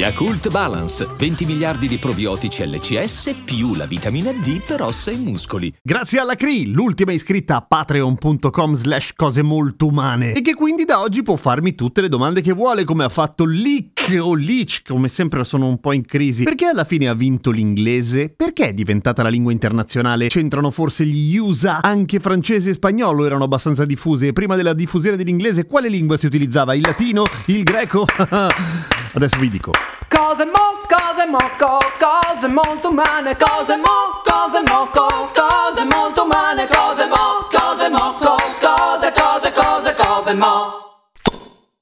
Yakult Balance, 20 miliardi di probiotici LCS più la vitamina D per ossa e muscoli. Grazie alla CRI, l'ultima iscritta a patreon.com slash cose molto umane e che quindi da oggi può farmi tutte le domande che vuole come ha fatto Leak o Leach, come sempre sono un po' in crisi. Perché alla fine ha vinto l'inglese? Perché è diventata la lingua internazionale? C'entrano forse gli USA? Anche francese e spagnolo erano abbastanza diffuse prima della diffusione dell'inglese quale lingua si utilizzava? Il latino? Il greco? Adesso vi dico. Cose mo, cose mo, co, cose molto umane, cose mo, cose mo, co, cose molto umane, cose mo, cose mo, co, cose, cose, cose, cose mo.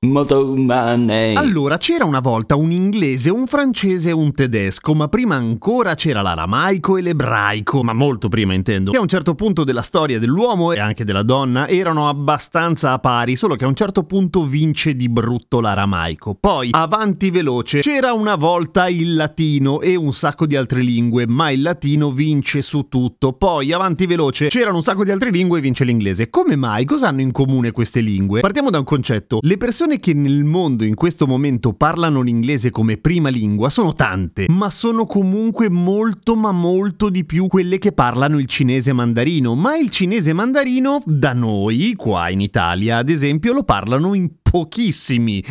Molto umane. Allora, c'era una volta un inglese, un francese e un tedesco, ma prima ancora c'era l'aramaico e l'ebraico, ma molto prima intendo. E a un certo punto della storia dell'uomo e anche della donna erano abbastanza a pari, solo che a un certo punto vince di brutto l'aramaico. Poi, avanti veloce, c'era una volta il latino e un sacco di altre lingue, ma il latino vince su tutto. Poi, avanti veloce, c'erano un sacco di altre lingue e vince l'inglese. Come mai? Cosa hanno in comune queste lingue? Partiamo da un concetto. Le persone che nel mondo in questo momento parlano l'inglese come prima lingua sono tante, ma sono comunque molto ma molto di più quelle che parlano il cinese mandarino. Ma il cinese mandarino da noi, qua in Italia, ad esempio, lo parlano in pochissimi.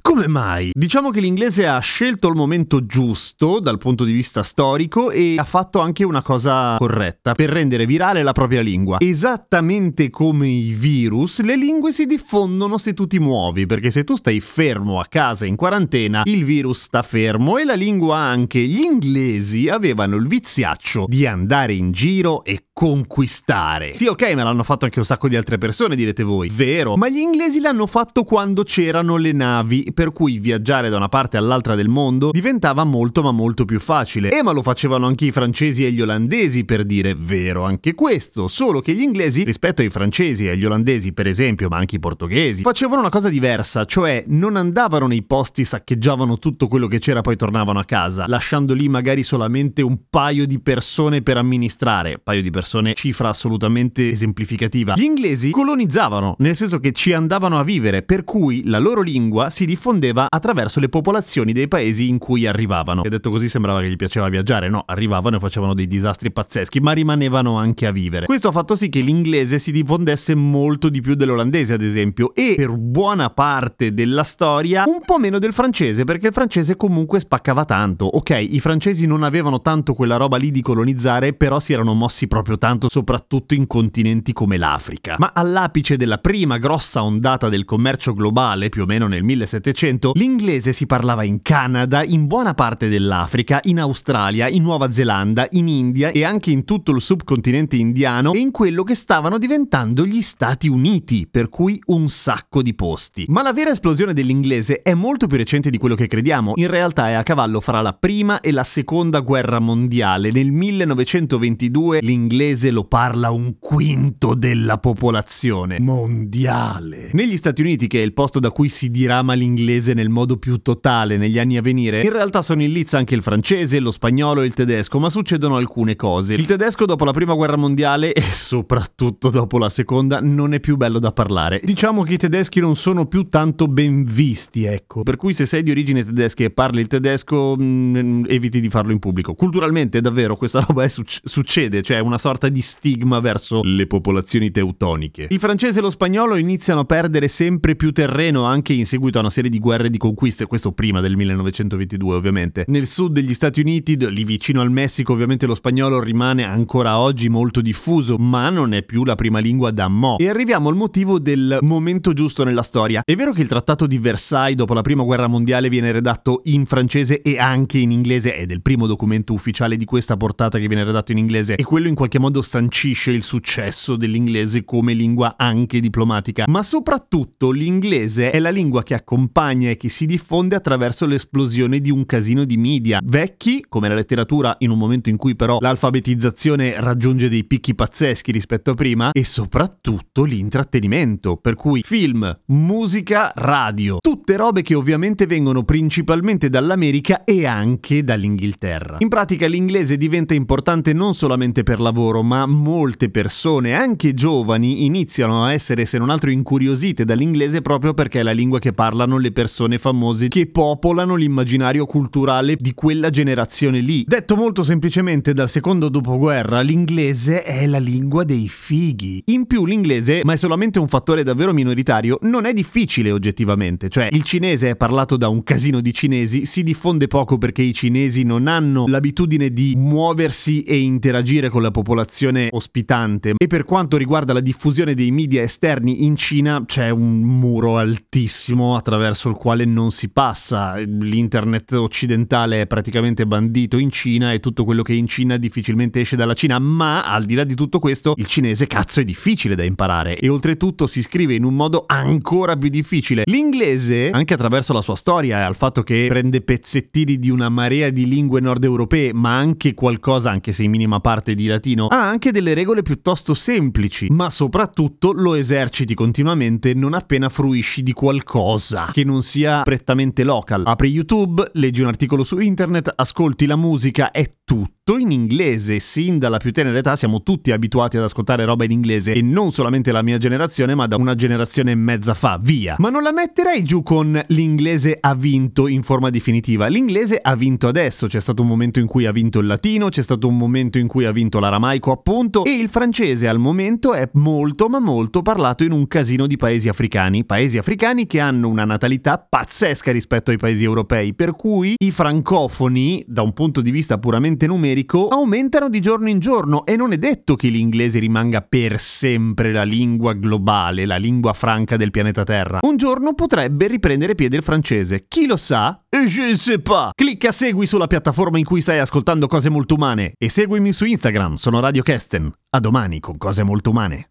Come mai? Diciamo che l'inglese ha scelto il momento giusto dal punto di vista storico e ha fatto anche una cosa corretta per rendere virale la propria lingua. Esattamente come i virus, le lingue si diffondono se tu ti muovi, perché se tu stai fermo a casa in quarantena, il virus sta fermo e la lingua anche. Gli inglesi avevano il viziaccio di andare in giro e conquistare. Sì, ok, me l'hanno fatto anche un sacco di altre persone, direte voi. Vero, ma gli inglesi l'hanno fatto quando c'erano le navi, per cui viaggiare da una parte all'altra del mondo diventava molto ma molto più facile. E ma lo facevano anche i francesi e gli olandesi, per dire vero anche questo, solo che gli inglesi, rispetto ai francesi e agli olandesi, per esempio, ma anche i portoghesi, facevano una cosa diversa, cioè non andavano nei posti, saccheggiavano tutto quello che c'era, poi tornavano a casa, lasciando lì magari solamente un paio di persone per amministrare, paio di persone, cifra assolutamente esemplificativa. Gli inglesi colonizzavano, nel senso che ci andavano a vivere, per cui la loro lingua si diffondeva attraverso le popolazioni dei paesi in cui arrivavano. E detto così sembrava che gli piaceva viaggiare, no, arrivavano e facevano dei disastri pazzeschi, ma rimanevano anche a vivere. Questo ha fatto sì che l'inglese si diffondesse molto di più dell'olandese, ad esempio, e per buona parte della storia un po' meno del francese, perché il francese comunque spaccava tanto. Ok, i francesi non avevano tanto quella roba lì di colonizzare, però si erano mossi proprio tanto, soprattutto in continenti come l'Africa. Ma all'apice della prima grossa ondata del commercio globale, più o meno nel 1700, l'inglese si parlava in Canada, in buona parte dell'Africa, in Australia, in Nuova Zelanda, in India e anche in tutto il subcontinente indiano e in quello che stavano diventando gli Stati Uniti, per cui un sacco di posti. Ma la vera esplosione dell'inglese è molto più recente di quello che crediamo, in realtà è a cavallo fra la prima e la seconda guerra mondiale. Nel 1922 l'inglese lo parla un quinto della popolazione mondiale. Negli Stati Uniti, che è il posto da cui si dirama l'inglese nel modo più totale negli anni a venire, in realtà sono in lizza anche il francese, lo spagnolo e il tedesco, ma succedono alcune cose. Il tedesco dopo la prima guerra mondiale e soprattutto dopo la seconda non è più bello da parlare. Diciamo che i tedeschi non sono più tanto ben visti, ecco. Per cui se sei di origine tedesca e parli il tedesco, mh, eviti di farlo in pubblico. Culturalmente davvero questa roba è suc- succede, cioè una sorta di stigma verso le popolazioni teutoniche. Il francese e lo spagnolo iniziano a perdere sempre più terreno anche in seguito a una serie di guerre e di conquiste, questo prima del 1922 ovviamente. Nel sud degli Stati Uniti, lì vicino al Messico, ovviamente lo spagnolo rimane ancora oggi molto diffuso, ma non è più la prima lingua da mo'. E arriviamo al motivo del momento giusto nella storia. È vero che il trattato di Versailles dopo la prima guerra mondiale viene redatto in francese e anche in inglese, ed è il primo documento ufficiale di questa portata che viene redatto in inglese, e quello in qualche modo sancisce il successo dell'inglese come lingua anche diplomatica, ma soprattutto l'inglese è la lingua che accompagna e che si diffonde attraverso l'esplosione di un casino di media, vecchi, come la letteratura, in un momento in cui però l'alfabetizzazione raggiunge dei picchi pazzeschi rispetto a prima, e soprattutto l'intrattenimento, per cui film, musica, radio, tutte robe che ovviamente vengono principalmente dall'America e anche dall'Inghilterra. In pratica l'inglese diventa importante non solamente per lavoro, ma molte persone, anche giovani, iniziano a essere se non altro incuriosite dall'inglese proprio perché è la lingua che parlano le persone famose che popolano l'immaginario culturale di quella generazione lì. Detto molto semplicemente dal secondo dopoguerra, l'inglese è la lingua dei fighi. In più l'inglese, ma è solamente un fattore davvero minoritario, non è difficile oggettivamente, cioè il cinese è parlato da un casino di cinesi, si diffonde poco perché i cinesi non hanno l'abitudine di muoversi e interagire con la popolazione ospitante e per quanto riguarda la diffusione dei media esterni in Cina c'è un muro altissimo attraverso il quale non si passa, l'internet occidentale è praticamente bandito in Cina e tutto quello che è in Cina difficilmente esce dalla Cina, ma al di là di tutto questo il cinese cazzo è difficile da imparare e oltretutto si scrive in un modo ancora più difficile. L'inglese, anche attraverso la sua storia e al fatto che prende pezzettini di una marea di lingue nord europee, ma anche qualcosa, anche se in minima parte di latino, ha anche delle regole piuttosto semplici, ma soprattutto lo eserciti continuamente non appena fruisci di qualcosa che non sia prettamente local. Apri YouTube, leggi un articolo su internet, ascolti la musica, è tutto in inglese. Sin dalla più tenera età siamo tutti abituati ad ascoltare roba in inglese e non solamente la mia generazione, ma da una generazione e mezza fa, via. Ma non la metterei giù con l'inglese ha vinto in forma definitiva. L'inglese ha vinto adesso, c'è stato un momento in cui ha vinto il latino, c'è stato un momento in cui ha vinto l'aramaico appunto e il francese al momento è molto ma molto parlato in un casino di paesi africani, paesi africani che hanno una natalità pazzesca rispetto ai paesi europei, per cui i francofoni da un punto di vista puramente numerico aumentano di giorno in giorno e non è detto che l'inglese rimanga per sempre la lingua globale, la lingua franca del pianeta Terra. Un giorno potrebbe riprendere piede il francese, chi lo sa? Je sais pas. Clicca segui sulla piattaforma in cui stai ascoltando cose molto umane e seguimi su Instagram, sono Radio Kesten. A domani con cose molto umane.